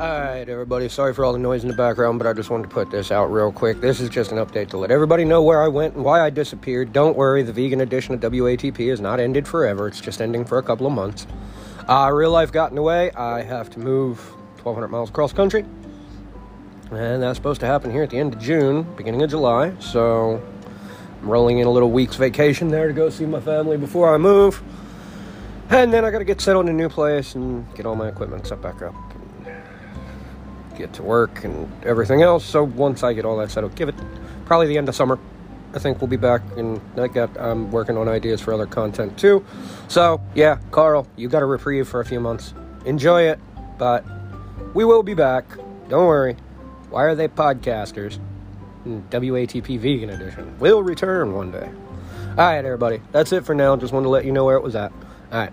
Alright, everybody, sorry for all the noise in the background, but I just wanted to put this out real quick. This is just an update to let everybody know where I went and why I disappeared. Don't worry, the vegan edition of WATP is not ended forever, it's just ending for a couple of months. Uh, real life got in the way. I have to move 1,200 miles across country, and that's supposed to happen here at the end of June, beginning of July, so I'm rolling in a little week's vacation there to go see my family before I move. And then I gotta get settled in a new place and get all my equipment set back up get to work and everything else. So once I get all that settled, give it probably the end of summer. I think we'll be back, and I got I'm working on ideas for other content too. So yeah, Carl, you got a reprieve for a few months. Enjoy it, but we will be back. Don't worry. Why are they podcasters? Hmm, WATP Vegan Edition will return one day. All right, everybody. That's it for now. Just wanted to let you know where it was at. All right.